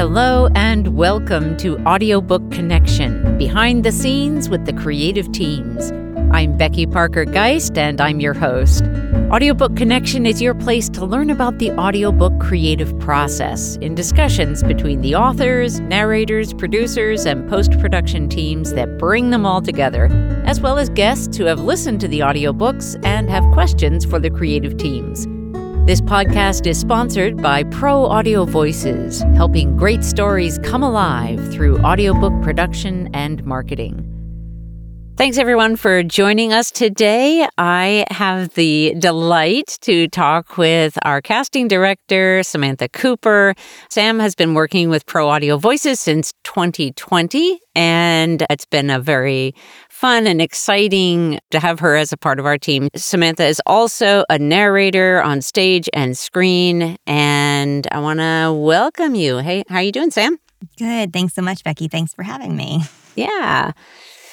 Hello and welcome to Audiobook Connection, behind the scenes with the creative teams. I'm Becky Parker Geist and I'm your host. Audiobook Connection is your place to learn about the audiobook creative process in discussions between the authors, narrators, producers, and post production teams that bring them all together, as well as guests who have listened to the audiobooks and have questions for the creative teams. This podcast is sponsored by Pro Audio Voices, helping great stories come alive through audiobook production and marketing. Thanks everyone for joining us today. I have the delight to talk with our casting director, Samantha Cooper. Sam has been working with Pro Audio Voices since 2020, and it's been a very fun and exciting to have her as a part of our team. Samantha is also a narrator on stage and screen, and I want to welcome you. Hey, how are you doing, Sam? Good. Thanks so much, Becky. Thanks for having me. Yeah.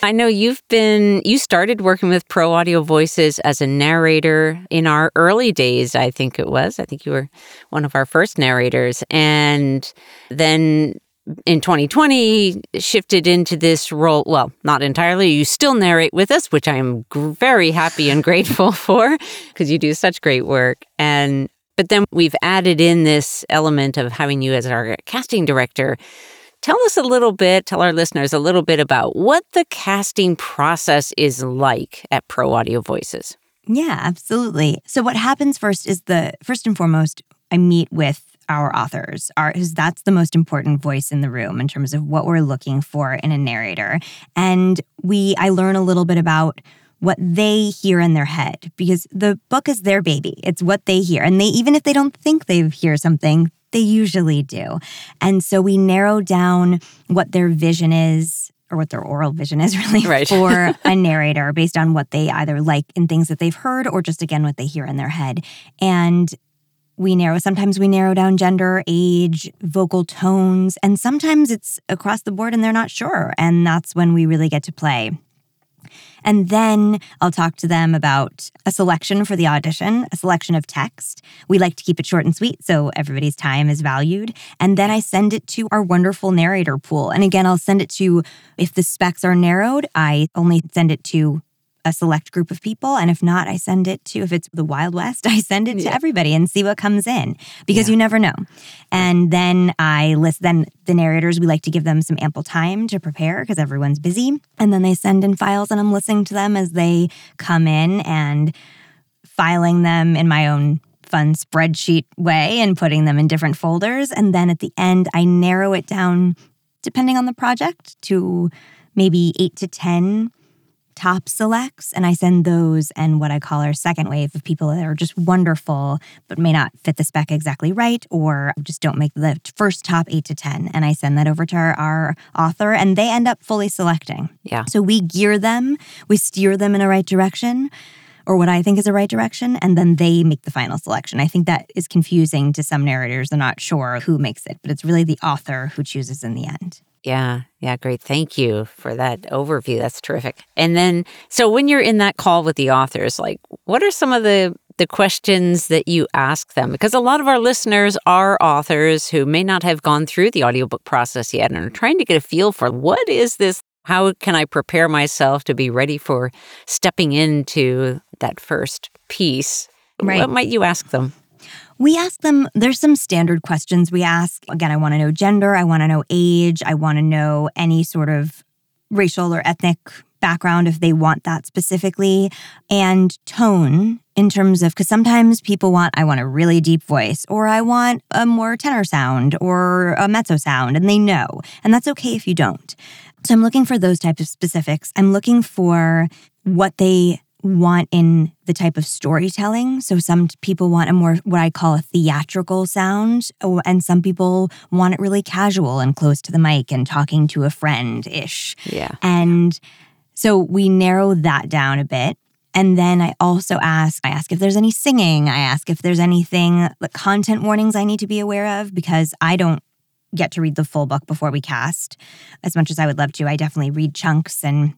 I know you've been, you started working with Pro Audio Voices as a narrator in our early days, I think it was. I think you were one of our first narrators. And then in 2020 shifted into this role. Well, not entirely. You still narrate with us, which I'm very happy and grateful for because you do such great work. And but then we've added in this element of having you as our casting director Tell us a little bit, tell our listeners a little bit about what the casting process is like at Pro Audio Voices. Yeah, absolutely. So what happens first is the first and foremost, I meet with our authors are because that's the most important voice in the room in terms of what we're looking for in a narrator and we i learn a little bit about what they hear in their head because the book is their baby it's what they hear and they even if they don't think they hear something they usually do. And so we narrow down what their vision is or what their oral vision is really right. for a narrator based on what they either like in things that they've heard or just again what they hear in their head. And we narrow sometimes we narrow down gender, age, vocal tones, and sometimes it's across the board and they're not sure. And that's when we really get to play. And then I'll talk to them about a selection for the audition, a selection of text. We like to keep it short and sweet so everybody's time is valued. And then I send it to our wonderful narrator pool. And again, I'll send it to, if the specs are narrowed, I only send it to a select group of people. And if not, I send it to, if it's the Wild West, I send it to everybody and see what comes in because yeah. you never know. And then I list, then the narrators, we like to give them some ample time to prepare because everyone's busy. And then they send in files and I'm listening to them as they come in and filing them in my own fun spreadsheet way and putting them in different folders. And then at the end, I narrow it down, depending on the project, to maybe eight to 10 top selects, and I send those and what I call our second wave of people that are just wonderful, but may not fit the spec exactly right or just don't make the first top eight to 10. And I send that over to our, our author, and they end up fully selecting. Yeah. So we gear them, we steer them in a right direction or what I think is the right direction, and then they make the final selection. I think that is confusing to some narrators. They're not sure who makes it, but it's really the author who chooses in the end. Yeah, yeah, great. Thank you for that overview. That's terrific. And then, so when you're in that call with the authors, like, what are some of the the questions that you ask them? Because a lot of our listeners are authors who may not have gone through the audiobook process yet and are trying to get a feel for what is this? How can I prepare myself to be ready for stepping into that first piece? Right. What might you ask them? We ask them, there's some standard questions we ask. Again, I want to know gender, I want to know age, I want to know any sort of racial or ethnic background if they want that specifically, and tone in terms of, because sometimes people want, I want a really deep voice, or I want a more tenor sound or a mezzo sound, and they know. And that's okay if you don't. So I'm looking for those types of specifics. I'm looking for what they want in the type of storytelling. So some people want a more what I call a theatrical sound, oh, and some people want it really casual and close to the mic and talking to a friend ish. Yeah. And so we narrow that down a bit. And then I also ask, I ask if there's any singing. I ask if there's anything like content warnings I need to be aware of because I don't get to read the full book before we cast as much as I would love to. I definitely read chunks and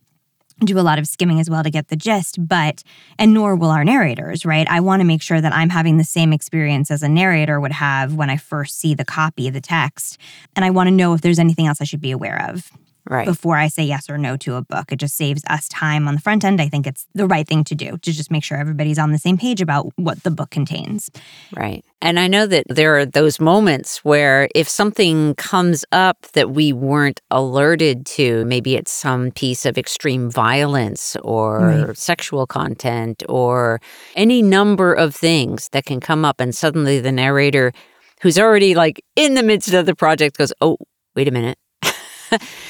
do a lot of skimming as well to get the gist, but, and nor will our narrators, right? I want to make sure that I'm having the same experience as a narrator would have when I first see the copy, the text. And I want to know if there's anything else I should be aware of right. before I say yes or no to a book. It just saves us time on the front end. I think it's the right thing to do to just make sure everybody's on the same page about what the book contains. Right. And I know that there are those moments where if something comes up that we weren't alerted to, maybe it's some piece of extreme violence or right. sexual content or any number of things that can come up, and suddenly the narrator who's already like in the midst of the project goes, Oh, wait a minute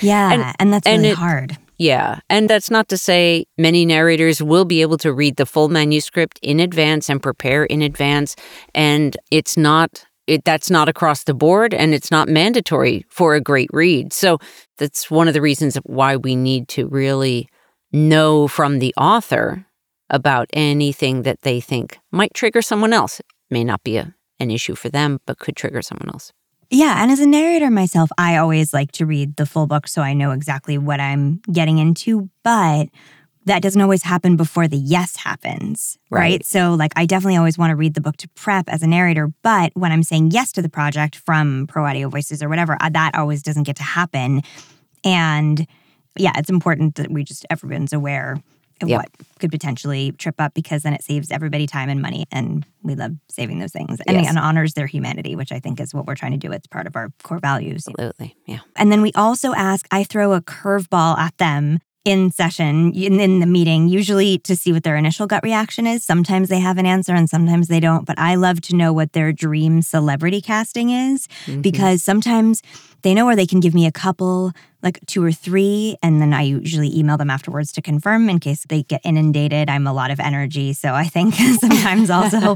yeah, and, and that's really it, hard. Yeah. And that's not to say many narrators will be able to read the full manuscript in advance and prepare in advance. And it's not, it, that's not across the board and it's not mandatory for a great read. So that's one of the reasons why we need to really know from the author about anything that they think might trigger someone else. It may not be a, an issue for them, but could trigger someone else. Yeah. And as a narrator myself, I always like to read the full book so I know exactly what I'm getting into. But that doesn't always happen before the yes happens. Right. right. So, like, I definitely always want to read the book to prep as a narrator. But when I'm saying yes to the project from Pro Audio Voices or whatever, uh, that always doesn't get to happen. And yeah, it's important that we just, everyone's aware yep. what could potentially trip up because then it saves everybody time and money. And we love saving those things and, yes. and honors their humanity, which I think is what we're trying to do. It's part of our core values. Absolutely. Yeah. And then we also ask, I throw a curveball at them in session in, in, the meeting usually to see what their initial gut reaction is sometimes they have an answer and sometimes they don't but i love to know what their dream celebrity casting is mm-hmm. because sometimes they know where they can give me a couple like two or three and then i usually email them afterwards to confirm in case they get inundated i'm a lot of energy so i think sometimes also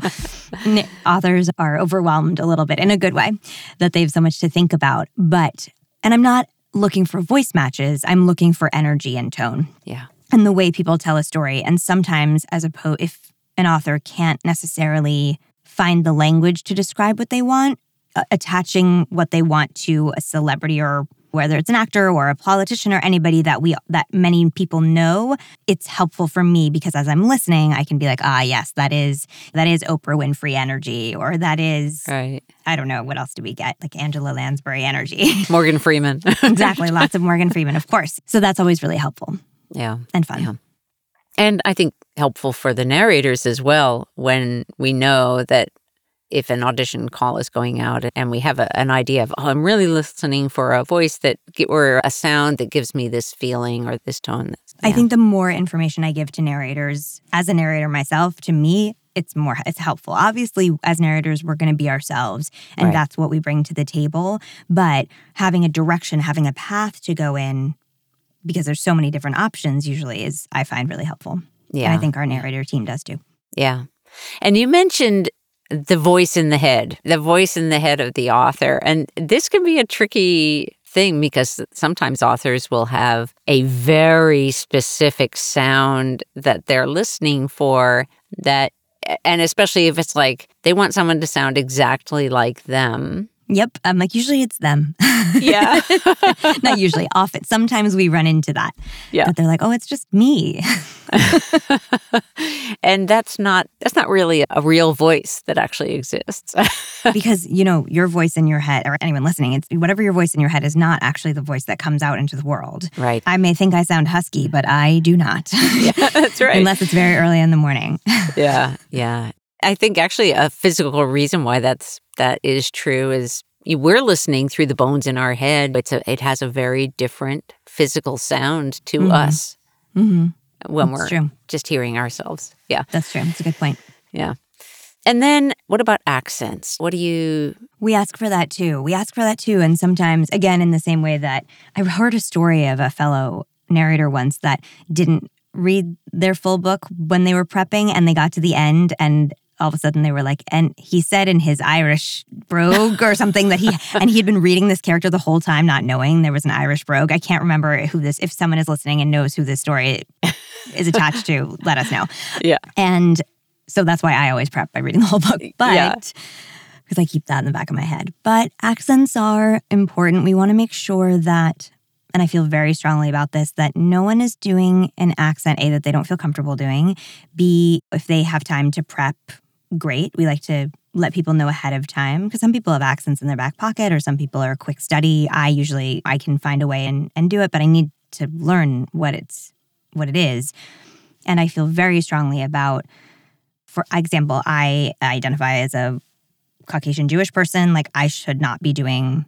authors are overwhelmed a little bit in a good way that they have so much to think about but and i'm not looking for voice matches, I'm looking for energy and tone. Yeah. And the way people tell a story. And sometimes, as a po- if an author can't necessarily find the language to describe what they want, uh, attaching what they want to a celebrity or whether it's an actor or a politician or anybody that we that many people know it's helpful for me because as i'm listening i can be like ah yes that is that is oprah winfrey energy or that is right. I don't know what else do we get? Like angela lansbury energy. Morgan freeman. Exactly lots of morgan freeman of course. So that's always really helpful. Yeah. And fun. Yeah. and i think helpful for the narrators as well when we know that if an audition call is going out and we have a, an idea of, oh, I'm really listening for a voice that, or a sound that gives me this feeling or this tone. Yeah. I think the more information I give to narrators, as a narrator myself, to me, it's more it's helpful obviously as narrators we're going to be ourselves and right. that's what we bring to the table but having a direction having a path to go in because there's so many different options usually is i find really helpful yeah and i think our narrator team does too yeah and you mentioned the voice in the head, the voice in the head of the author. And this can be a tricky thing because sometimes authors will have a very specific sound that they're listening for that and especially if it's like they want someone to sound exactly like them Yep. I'm like, usually it's them. Yeah. Not usually, often. Sometimes we run into that. Yeah. But they're like, oh, it's just me. and that's not that's not really a real voice that actually exists. because, you know, your voice in your head, or anyone listening, it's whatever your voice in your head is not actually the voice that comes out into the world. Right. I may think I sound husky, but I do not. yeah, that's right. Unless it's very early in the morning. yeah. Yeah. I think actually a physical reason why that's that is true is we're listening through the bones in our head. It's a, it has a very different physical sound to mm-hmm. us mm-hmm. when That's we're true. just hearing ourselves. Yeah, that's true. That's a good point. Yeah. And then what about accents? What do you We ask for that too. We ask for that too and sometimes again in the same way that I heard a story of a fellow narrator once that didn't read their full book when they were prepping and they got to the end and all of a sudden they were like, and he said in his Irish brogue or something that he, and he had been reading this character the whole time, not knowing there was an Irish brogue. I can't remember who this, if someone is listening and knows who this story is attached to, let us know. Yeah. And so that's why I always prep by reading the whole book. But, Yeah. because I keep that in the back of my head. But accents are important. We want to make sure that, and I feel very strongly about this, that no one is doing an accent, A, that they don't feel comfortable doing, B, if they have time to prep, great. We like to let people know ahead of time because some people have accents in their back pocket or some people are a quick study. I usually I can find a way and, and do it, but I need to learn what it's what it is. And I feel very strongly about for example, I identify as a Caucasian Jewish person, like I should not be doing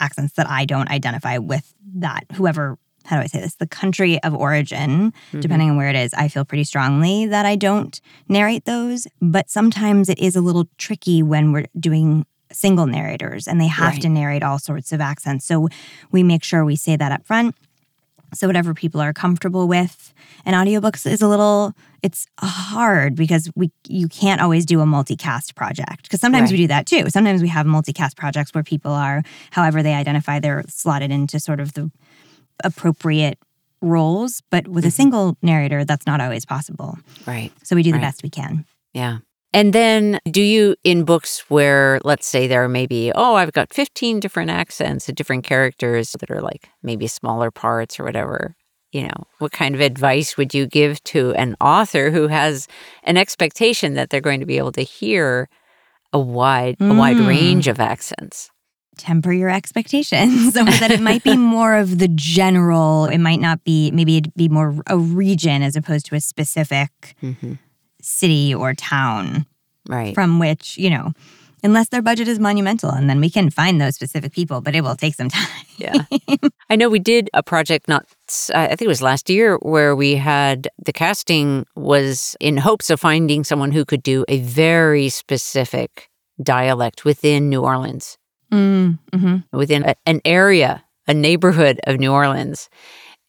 accents that I don't identify with that whoever how do I say this? The country of origin, mm-hmm. depending on where it is, I feel pretty strongly that I don't narrate those. But sometimes it is a little tricky when we're doing single narrators and they have Right. to narrate all sorts of accents. So we make sure we say that up front. So whatever people are comfortable with. And audiobooks is a little it's hard because we you can't always do a multicast project because sometimes we do that too. Sometimes we have multicast projects where people are however they identify they're slotted into sort of the appropriate roles, but with a mm-hmm. single narrator that's not always possible. Right. So we do the Right. best we can. Yeah. And then do you, in books where, let's say, there are maybe, oh, I've got 15 different accents and different characters that are like maybe smaller parts or whatever, you know, what kind of advice would you give to an author who has an expectation that they're going to be able to hear a wide, a wide Mm. range of accents? temper your expectations so that it might be more of the general it might not be maybe it'd be more a region as opposed to a specific hmm city or town Right. from which you know unless their budget is monumental and then we can find those specific people but it will take some time Yeah. I know we did a project not i think it was last year where we had the casting was in hopes of finding someone who could do a very specific dialect within New Orleans, mm, hmm within a, an area, a neighborhood of New Orleans.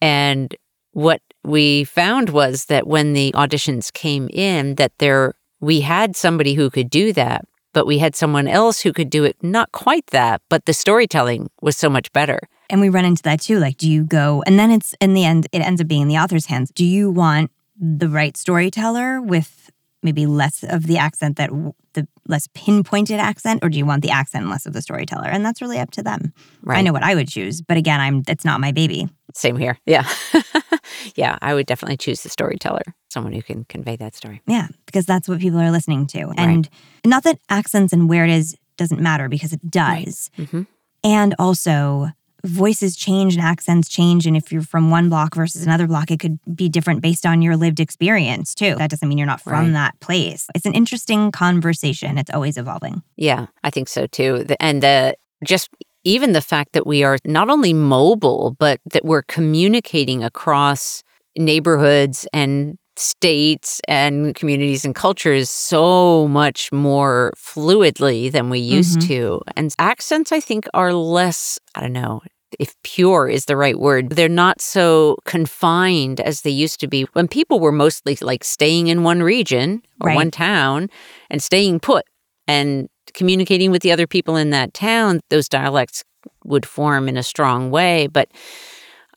And what we found was that when the auditions came in that there we had somebody who could do that, but we had someone else who could do it not quite that, but the storytelling was so much better. and we run into that too like do you go and then it's in the end it ends up being in the author's hands do you want the right storyteller with maybe less of the accent that the less pinpointed accent or do you want the accent and less of the storyteller and that's really up to them right. i know what i would choose but again i'm it's not my baby Same here. Yeah. yeah, I would definitely choose the storyteller, someone who can convey that story. yeah because that's what people are listening to and not that accents and where it is doesn't matter because it does Mhm. and also voices change and accents change and if you're from one block versus another block it could be different based on your lived experience too that doesn't mean you're not from Right. that place it's an interesting conversation it's always evolving Yeah, I think so too. The- And the just even the fact that we are not only mobile, but that we're communicating across neighborhoods and states and communities and cultures so much more fluidly than we used mm-hmm. to. And accents, I think, are less, I don't know, if pure is the right word, they're not so confined as they used to be when people were mostly like staying in one region or Right. one town and staying put and communicating with the other people in that town. Those dialects would form in a strong way. But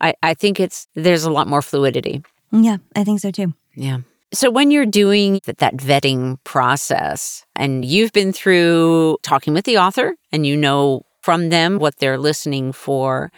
I, I think it's there's a lot more fluidity. yeah i think so too Yeah. So when you're doing that, that vetting process and you've been through talking with the author and you know from them what they're listening for,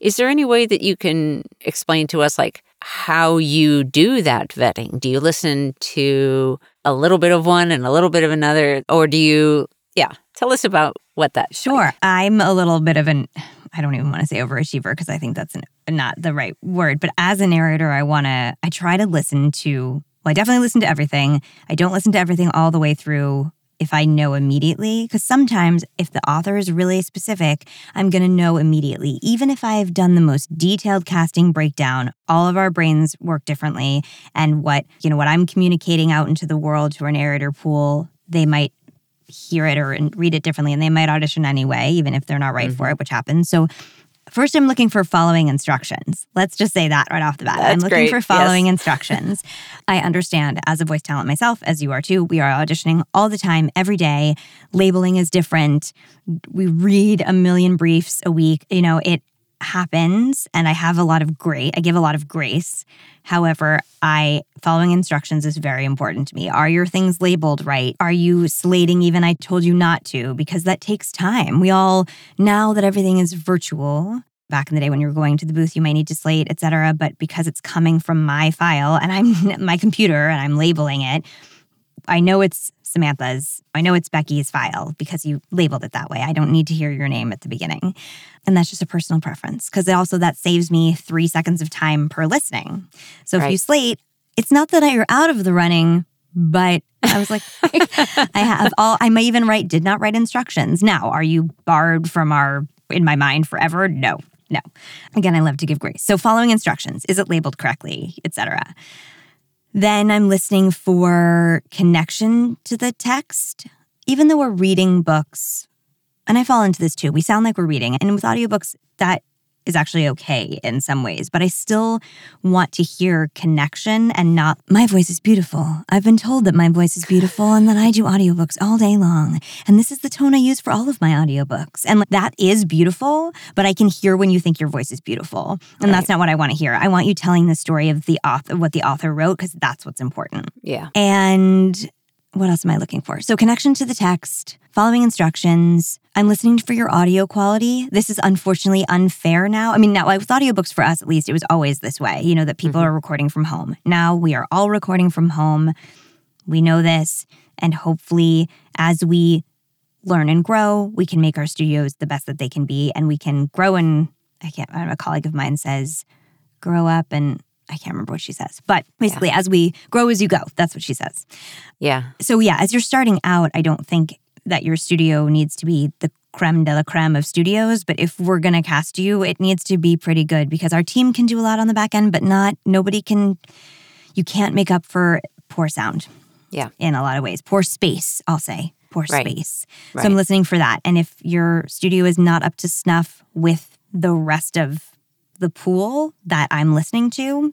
is there any way that you can explain to us like how you do that vetting? Do you listen to a little bit of one and a little bit of another or do you yeah, tell us about what that Sure. I'm a little bit of an, I don't even want to say overachiever because I think that's an, not the right word. But as a narrator, I want to, I try to listen to, well, I definitely listen to everything. I don't listen to everything all the way through if I know immediately. Because sometimes if the author is really specific, I'm going to know immediately. Even if I've done the most detailed casting breakdown, all of our brains work differently. And what, you know, what I'm communicating out into the world to our narrator pool, they might hear it or read it differently and they might audition anyway even if they're not right for mm-hmm. it which happens so First, I'm looking for following instructions. Let's just say that right off the bat. That's I'm looking great. for following Yes. instructions. I understand as a voice talent myself, as you are too, we are auditioning all the time, every day. Labeling is different. We read a million briefs a week. You know, it happens and I have a lot of grace. I give a lot of grace. However, I following instructions is very important to me. Are your things labeled right? Are you slating even I told you not to because that takes time. We all now that everything is virtual, back in the day when you were going to the booth you might need to slate, etc., but because it's coming from my file and I'm my computer and I'm labeling it, I know it's Samantha's. I know it's Becky's file because you labeled it that way. I don't need to hear your name at the beginning. And that's just a personal preference because also that saves me three seconds of time per listening. So if you slate, it's not that you're out of the running, but I was like, I have all, I may even write, did not write instructions. Now, are you barred from our, in my mind forever? No, no. Again, I love to give grace. So following instructions, is it labeled correctly, etc. Then I'm listening for connection to the text. Even though we're reading books, and I fall into this too, we sound like we're reading. And with audiobooks, that is actually okay in some ways, but I still want to hear connection and not, my voice is beautiful. I've been told that my voice is beautiful and that I do audiobooks all day long. And this is the tone I use for all of my audiobooks. And that is beautiful, but I can hear when you think your voice is beautiful. And that's not what I want to hear. I want you telling the story of the author, what the author wrote, because that's what's important. Yeah. And what else am I looking for? So, connection to the text, following instructions. I'm listening for your audio quality. This is unfortunately unfair now. I mean, now with audiobooks, for us at least, it was always this way, you know, that people mm-hmm. are recording from home. Now we are all recording from home. We know this. And hopefully, as we learn and grow, we can make our studios the best that they can be. And we can grow and I can't, I know, a colleague of mine says, grow up and I can't remember what she says, but basically, as we grow as you go, that's what she says. Yeah. So, yeah, as you're starting out, I don't think that your studio needs to be the creme de la creme of studios. But if we're going to cast you, it needs to be pretty good because our team can do a lot on the back end, but not, nobody can, you can't make up for poor sound. Yeah. In a lot of ways, poor space, I'll say, poor Right. space. So Right. I'm listening for that. And if your studio is not up to snuff with the rest of the pool that I'm listening to,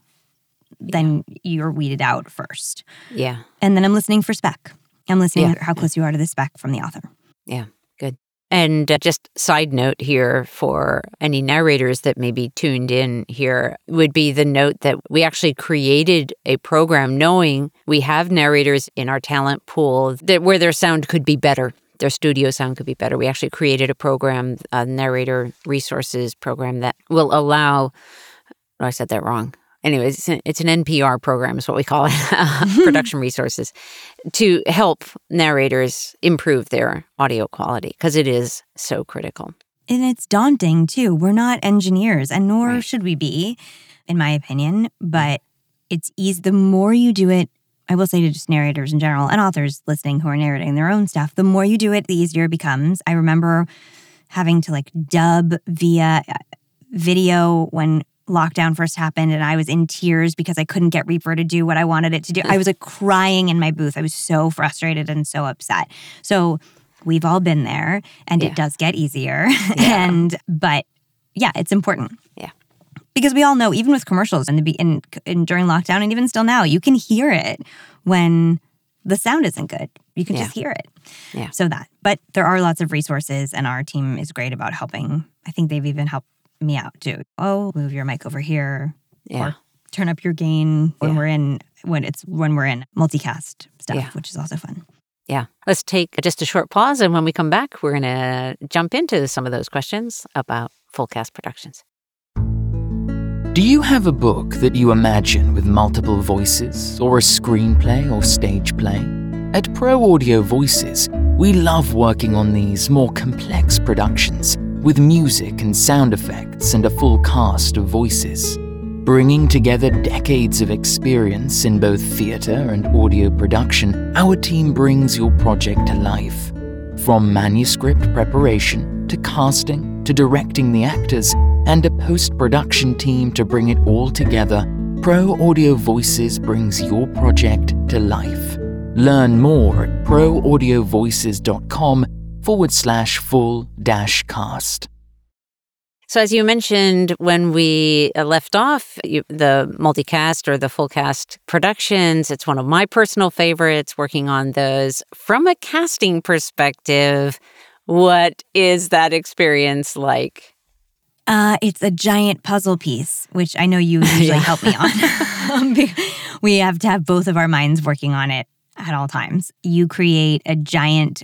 then you're weeded out first. Yeah. And then I'm listening for spec. I'm listening Yeah. how close you are to the spec from the author. Yeah, good. And uh, just side note here for any narrators that may be tuned in here would be the note that we actually created a program knowing we have narrators in our talent pool that where their sound could be better. Their studio sound could be better. We actually created a program, a narrator resources program that will allow. Oh, I said that wrong. Anyways, it's an, it's an NPR program, is what we call it, production resources, to help narrators improve their audio quality because it is so critical. And it's daunting too. We're not engineers, and nor Right. should we be, in my opinion. Mm. But it's easy. The more you do it, I will say to just narrators in general and authors listening who are narrating their own stuff, the more you do it, the easier it becomes. I remember having to like dub via uh, video when lockdown first happened and I was in tears because I couldn't get Reaper to do what I wanted it to do. I was like crying in my booth. I was so frustrated and so upset. So we've all been there and Yeah. it does get easier. Yeah. and but yeah, it's important. Yeah. Because we all know even with commercials and the be in, in during lockdown and even still now, you can hear it when the sound isn't good. You can Yeah. just hear it. Yeah. So that. But there are lots of resources and our team is great about helping. I think they've even helped me out too. Oh, move your mic over here Yeah. or turn up your gain when Yeah. we're in when it's when we're in multicast stuff, Yeah. which is also fun. Yeah. Let's take just a short pause. And when we come back, we're going to jump into some of those questions about full cast productions. Do you have a book that you imagine with multiple voices, or a screenplay or stage play? At Pro Audio Voices, we love working on these more complex productions with music and sound effects and a full cast of voices. Bringing together decades of experience in both theatre and audio production, our team brings your project to life. From manuscript preparation to casting to directing the actors and a post production team to bring it all together, Pro Audio Voices brings your project to life. Learn more at proaudiovoices.com forward slash full dash cast. So, as you mentioned when we uh, left off, you, the multicast or the full cast productions, it's one of my personal favorites working on those. From a casting perspective, what is that experience like? Uh, it's a giant puzzle piece, which I know you usually Yeah. help me on. we have to have both of our minds working on it at all times. You create a giant,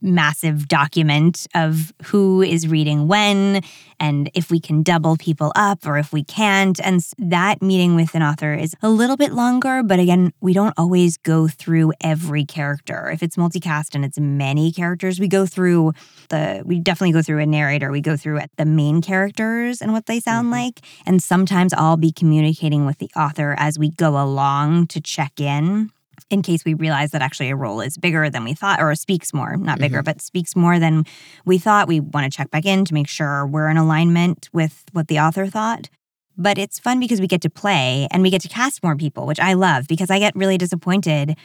massive document of who is reading when and if we can double people up or if we can't. And that meeting with an author is a little bit longer, but again, we don't always go through every character. If it's multicast and it's many characters, we go through the we definitely go through a narrator we go through the main characters and what they sound mm-hmm. like and sometimes i'll be communicating with the author as we go along to check in in case we realize that actually a role is bigger than we thought or speaks more not bigger mm-hmm. but speaks more than we thought we want to check back in to make sure we're in alignment with what the author thought. But it's fun because we get to play and we get to cast more people which i love because i get really disappointed.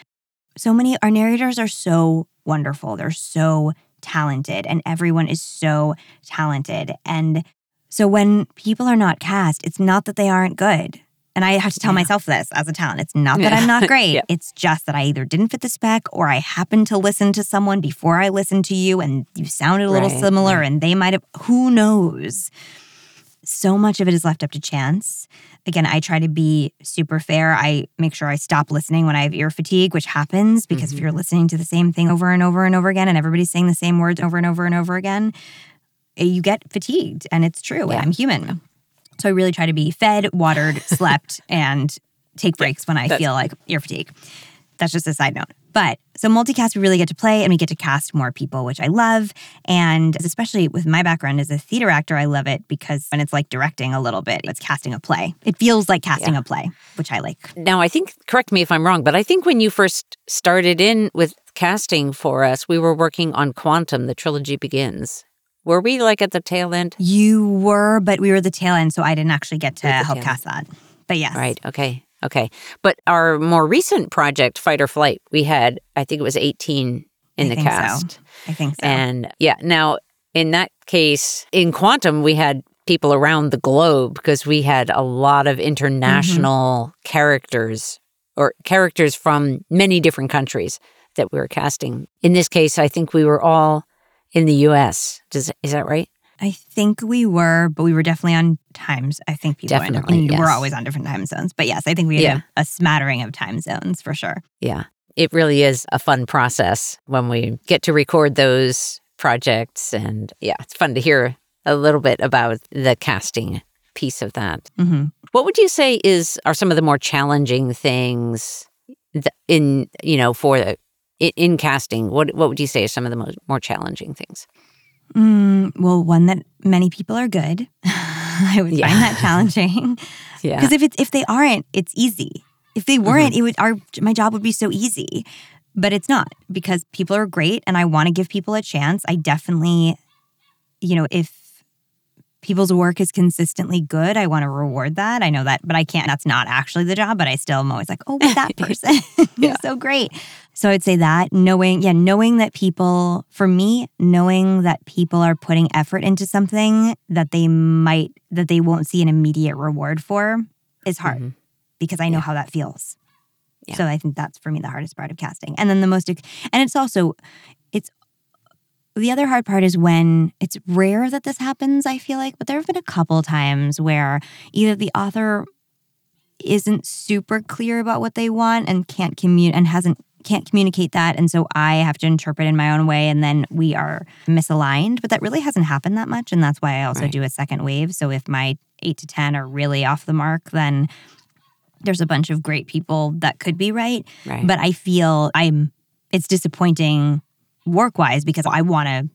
So many our narrators are so wonderful. They're so talented and everyone is so talented. And so when people are not cast it's not that they aren't good and i have to tell Yeah. myself this as a talent it's not that Yeah. i'm not great Yeah. it's just that i either didn't fit the spec or i happened to listen to someone before i listened to you and you sounded a little Right, similar and they might have who knows so much of it is left up to chance. Again, I try to be super fair. I make sure I stop listening when I have ear fatigue, which happens because if Mhm. you're listening to the same thing over and over and over again and everybody's saying the same words over and over and over again, eh, you get fatigued and it's true. I'm human. So I really try to be fed, watered, slept, and take breaks when I that's- feel like ear fatigue. That's just a side note. But so multicast, we really get to play and we get to cast more people, which I love. And especially with my background as a theater actor, I love it because when it's like directing a little bit, it's casting a play. It feels like casting Yeah. a play, which I like. Now, I think, correct me if I'm wrong, but I think when you first started in with casting for us, we were working on Quantum, the trilogy begins. Were we like at the tail end? You were, but we were the tail end, so I didn't actually get to help cast that. But yes. Right. Okay. Okay. But our more recent project, Fight or Flight, we had, I think it was 18 in I the think so. cast. I think so. And yeah, now in that case, in Quantum, we had people around the globe because we had a lot of international Mm-hmm. characters or characters from many different countries that we were casting. In this case, I think we were all in the US. Does, is that right? I think we were, but we were definitely on times. I think people Definitely, we're yes. always on different time zones. But yes, I think we had Yeah. a, a smattering of time zones for sure. Yeah. It really is a fun process when we get to record those projects. And yeah, it's fun to hear a little bit about the casting piece of that. hmm What would you say is are some of the more challenging things in you know for the in, in casting? What what would you say are some of the most more challenging things? Mm, well, one that many people are good. I would Yeah. find that challenging Yeah, because if it's if they aren't, it's easy. If they weren't, it would our my job would be so easy. But it's not because people are great, and I want to give people a chance. I definitely, you know, if people's work is consistently good, I want to reward that. I know that, but I can't. That's not actually the job. But I still am always like, oh, but that person Yeah. is so great. So I'd say that knowing, yeah, knowing that people, for me, knowing that people are putting effort into something that they might, that they won't see an immediate reward for is hard Mhm. because I know Yeah. how that feels. Yeah. So I think that's for me the hardest part of casting. And then the most, and it's also, it's, the other hard part is when it's rare that this happens, I feel like, but there have been a couple times where either the author isn't super clear about what they want and can't commute and hasn't can't communicate that and so I have to interpret in my own way and then we are misaligned but that really hasn't happened that much and that's why I also Right. do a second wave so if my 8 to 10 are really off the mark then there's a bunch of great people that could be right right. but I feel I'm it's disappointing work wise because I want to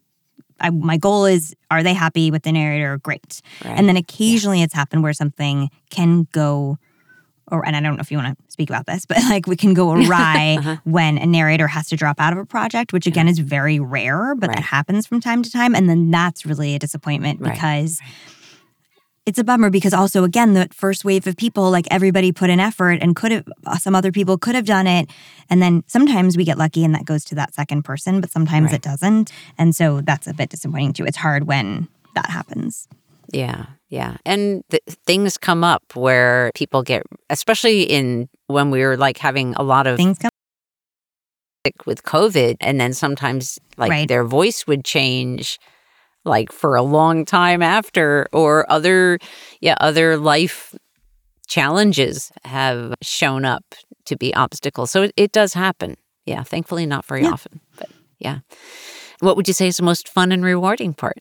I, my goal is are they happy with the narrator great right. and then occasionally it's happened where something can go or and I don't know if you want to speak about this, but like we can go awry Uh-huh. when a narrator has to drop out of a project, which again is very rare, but Right. that happens from time to time. And then that's really a disappointment Right. because it's a bummer because also again the first wave of people like everybody put in effort and could have some other people could have done it and then sometimes we get lucky and that goes to that second person but sometimes Right. it doesn't and so that's a bit disappointing too it's hard when that happens Yeah, yeah. And th- things come up where people get, especially in when we were like having a lot of Things come. sick with COVID, and then sometimes like Right. their voice would change like for a long time after, or other, yeah, other life challenges have shown up to be obstacles. So it, it does happen. Yeah, thankfully not very Yeah. often, but yeah. What would you say is the most fun and rewarding part?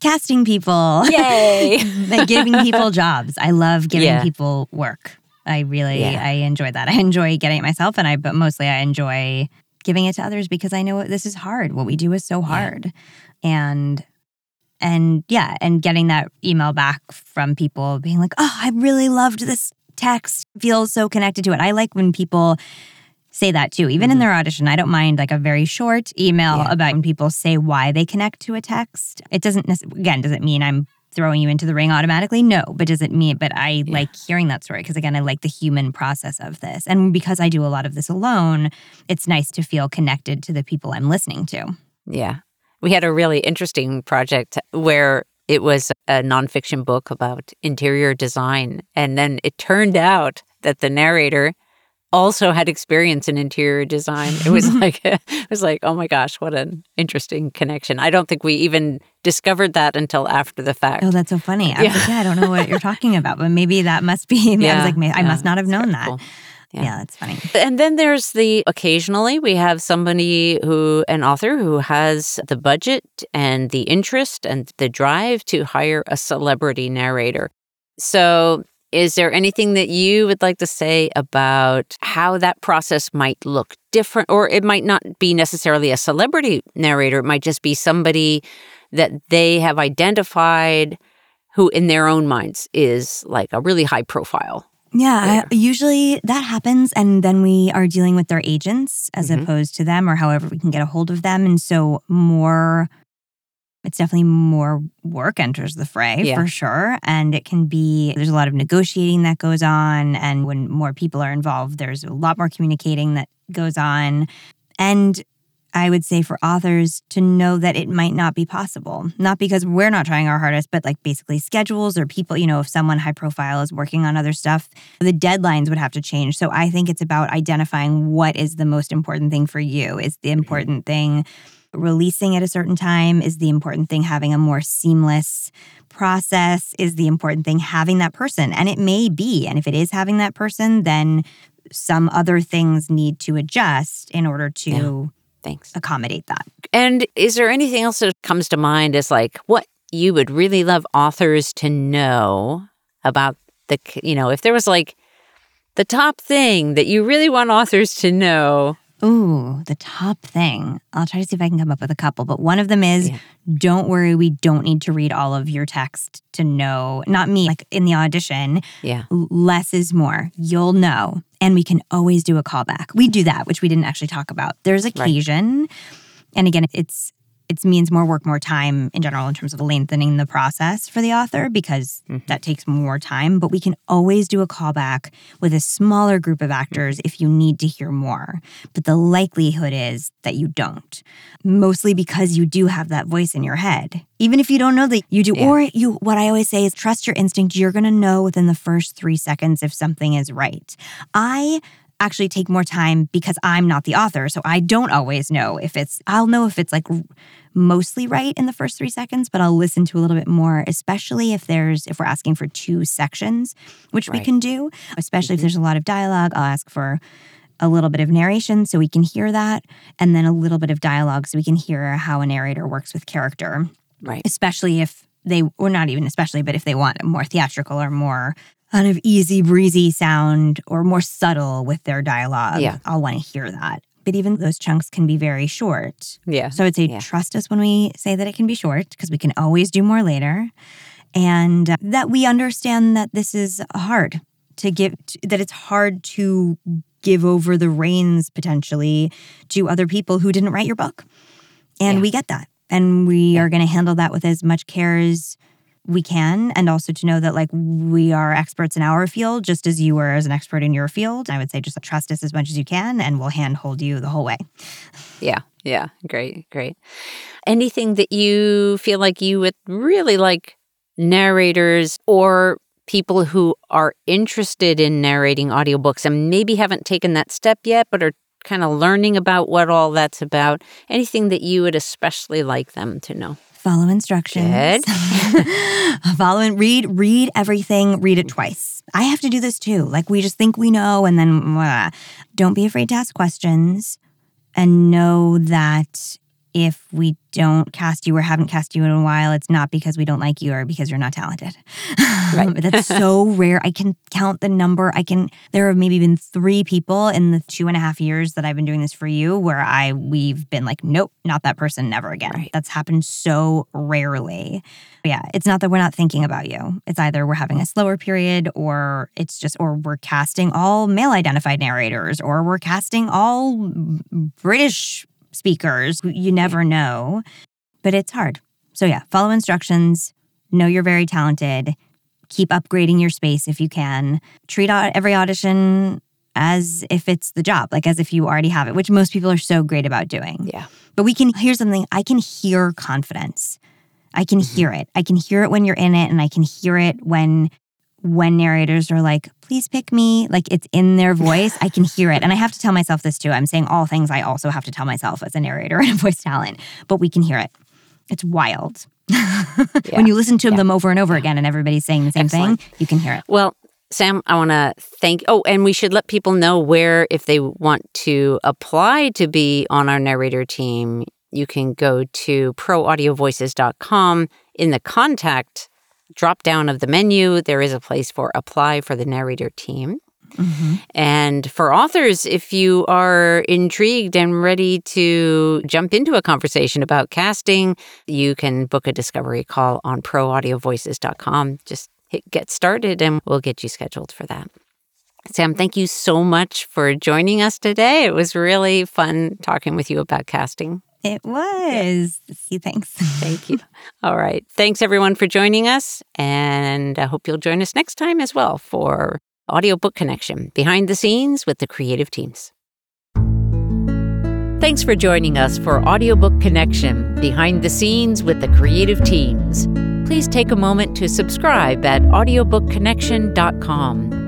Casting people. Yay! giving people jobs. I love giving Yeah. people work. I really Yeah. I enjoy that. I enjoy getting it myself and I but mostly I enjoy giving it to others because I know this is hard. What we do is so hard. And and yeah, and getting that email back from people being like, "Oh, I really loved this text. Feels so connected to it." I like when people say that too. Even in their audition, I don't mind like a very short email Mm-hmm. Yeah. about when people say why they connect to a text. It doesn't again, does it mean I'm throwing you into the ring automatically? No, but does it mean but I like hearing that story because again, I like the human process of this. And because I do a lot of this alone, it's nice to feel connected to the people I'm listening to. Yeah. We had a really interesting project where it was a nonfiction book about interior design. And then it turned out that the narrator also had experience in interior design. It was like it was like, oh my gosh, what an interesting connection. I don't think we even discovered that until after the fact. Oh, that's so funny. I was Yeah. like, yeah, I don't know what you're talking about, but maybe that must be. I was like, "May- I yeah, must not have known that. cool. Yeah. Yeah. that's funny. And then there's the occasionally we have somebody who, an author who has the budget and the interest and the drive to hire a celebrity narrator. So, is there anything that you would like to say about how that process might look different? Or it might not be necessarily a celebrity narrator, it might just be somebody that they have identified who, in their own minds, is like a really high profile. Yeah, I, usually that happens, and then we are dealing with their agents as Mhm. opposed to them, or however we can get a hold of them. And so, more, it's definitely more work enters the fray Yeah. for sure. And it can be, there's a lot of negotiating that goes on. And when more people are involved, there's a lot more communicating that goes on. And I would say for authors to know that it might not be possible, not because we're not trying our hardest, but like basically schedules or people, you know, if someone high profile is working on other stuff, the deadlines would have to change. So I think it's about identifying what is the most important thing for you. Is the mm-hmm. important thing releasing at a certain time? Is the important thing having a more seamless process? Is the important thing having that person? And it may be. And if it is having that person, then some other things need to adjust in order to Yeah. Thanks. accommodate that. And is there anything else that comes to mind as like what you would really love authors to know about the, you know, if there was like the top thing that you really want authors to know? Ooh, the top thing. I'll try to see if I can come up with a couple, but one of them is Yeah. don't worry, we don't need to read all of your text to know. Not me, like in the audition, Yeah. less is more. You'll know. And we can always do a callback. We do that, which we didn't actually talk about. There's occasion. And again, it's it means more work, more time in general in terms of lengthening the process for the author because mm-hmm. that takes more time. But we can always do a callback with a smaller group of actors if you need to hear more. But the likelihood is that you don't, mostly because you do have that voice in your head. Even if you don't know that you do, Yeah. or you, what I always say is trust your instinct. You're going to know within the first three seconds if something is right. I actually take more time because I'm not the author. So I don't always know if it's, I'll know if it's like mostly right in the first three seconds, but I'll listen to a little bit more, especially if there's, if we're asking for two sections, which we can do, especially if mm-hmm. there's a lot of dialogue. I'll ask for a little bit of narration so we can hear that, and then a little bit of dialogue so we can hear how a narrator works with character Right. especially if they, or not even especially, but if they want more theatrical or more kind of easy breezy sound or more subtle with their dialogue, Yeah. I'll want to hear that. But even those chunks can be very short. Yeah. So I'd say Yeah. trust us when we say that it can be short because we can always do more later. And uh, that we understand that this is hard to give, that it's hard to give over the reins potentially to other people who didn't write your book. And Yeah. we get that. And we are going to handle that with as much care as we can. And also to know that, like, we are experts in our field, just as you were as an expert in your field. I would say just trust us as much as you can, and we'll handhold you the whole way. Yeah. Yeah. Great. Great. Anything that you feel like you would really like narrators or people who are interested in narrating audiobooks and maybe haven't taken that step yet, but are kind of learning about what all that's about? Anything that you would especially like them to know? Follow instructions. Good. Follow and read, read everything, read it twice. I have to do this too. Like we just think we know and then blah. don't be afraid to ask questions and know that if we don't cast you or haven't cast you in a while, it's not because we don't like you or because you're not talented. Right. That's so rare. I can count the number. I can, there have maybe been three people in the two and a half years that I've been doing this for you where I, we've been like, nope, not that person, never again. Right. That's happened so rarely. Yeah. It's not that we're not thinking about you. It's either we're having a slower period or it's just, or we're casting all male identified narrators or we're casting all British speakers. You never know, but it's hard. So, yeah, follow instructions, know you're very talented, keep upgrading your space if you can. Treat every audition as if it's the job, like as if you already have it, which most people are so great about doing. Yeah. But we can, hear something I can hear confidence. I can mm-hmm. hear it. I can hear it when you're in it, and I can hear it when when narrators are like, please pick me, like it's in their voice, I can hear it. And I have to tell myself this too. I'm saying all things I also have to tell myself as a narrator and a voice talent, but we can hear it. It's wild. when you listen to Yeah. them over and over again and everybody's saying the same Excellent. thing, you can hear it. Well, Sam, I want to thank. Oh, and we should let people know where, if they want to apply to be on our narrator team, you can go to proaudiovoices.com. In the contact drop down of the menu, there is a place for apply for the narrator team. Mm-hmm. And for authors, if you are intrigued and ready to jump into a conversation about casting, you can book a discovery call on proaudiovoices.com. Just hit get started and we'll get you scheduled for that. Sam, thank you so much for joining us today. It was really fun talking with you about casting. It was. See, thanks. Thank you. All right. Thanks everyone for joining us. And I hope you'll join us next time as well for Audiobook Connection Behind the Scenes with the Creative Teams. Thanks for joining us for Audiobook Connection Behind the Scenes with the Creative Teams. Please take a moment to subscribe at audiobookconnection.com.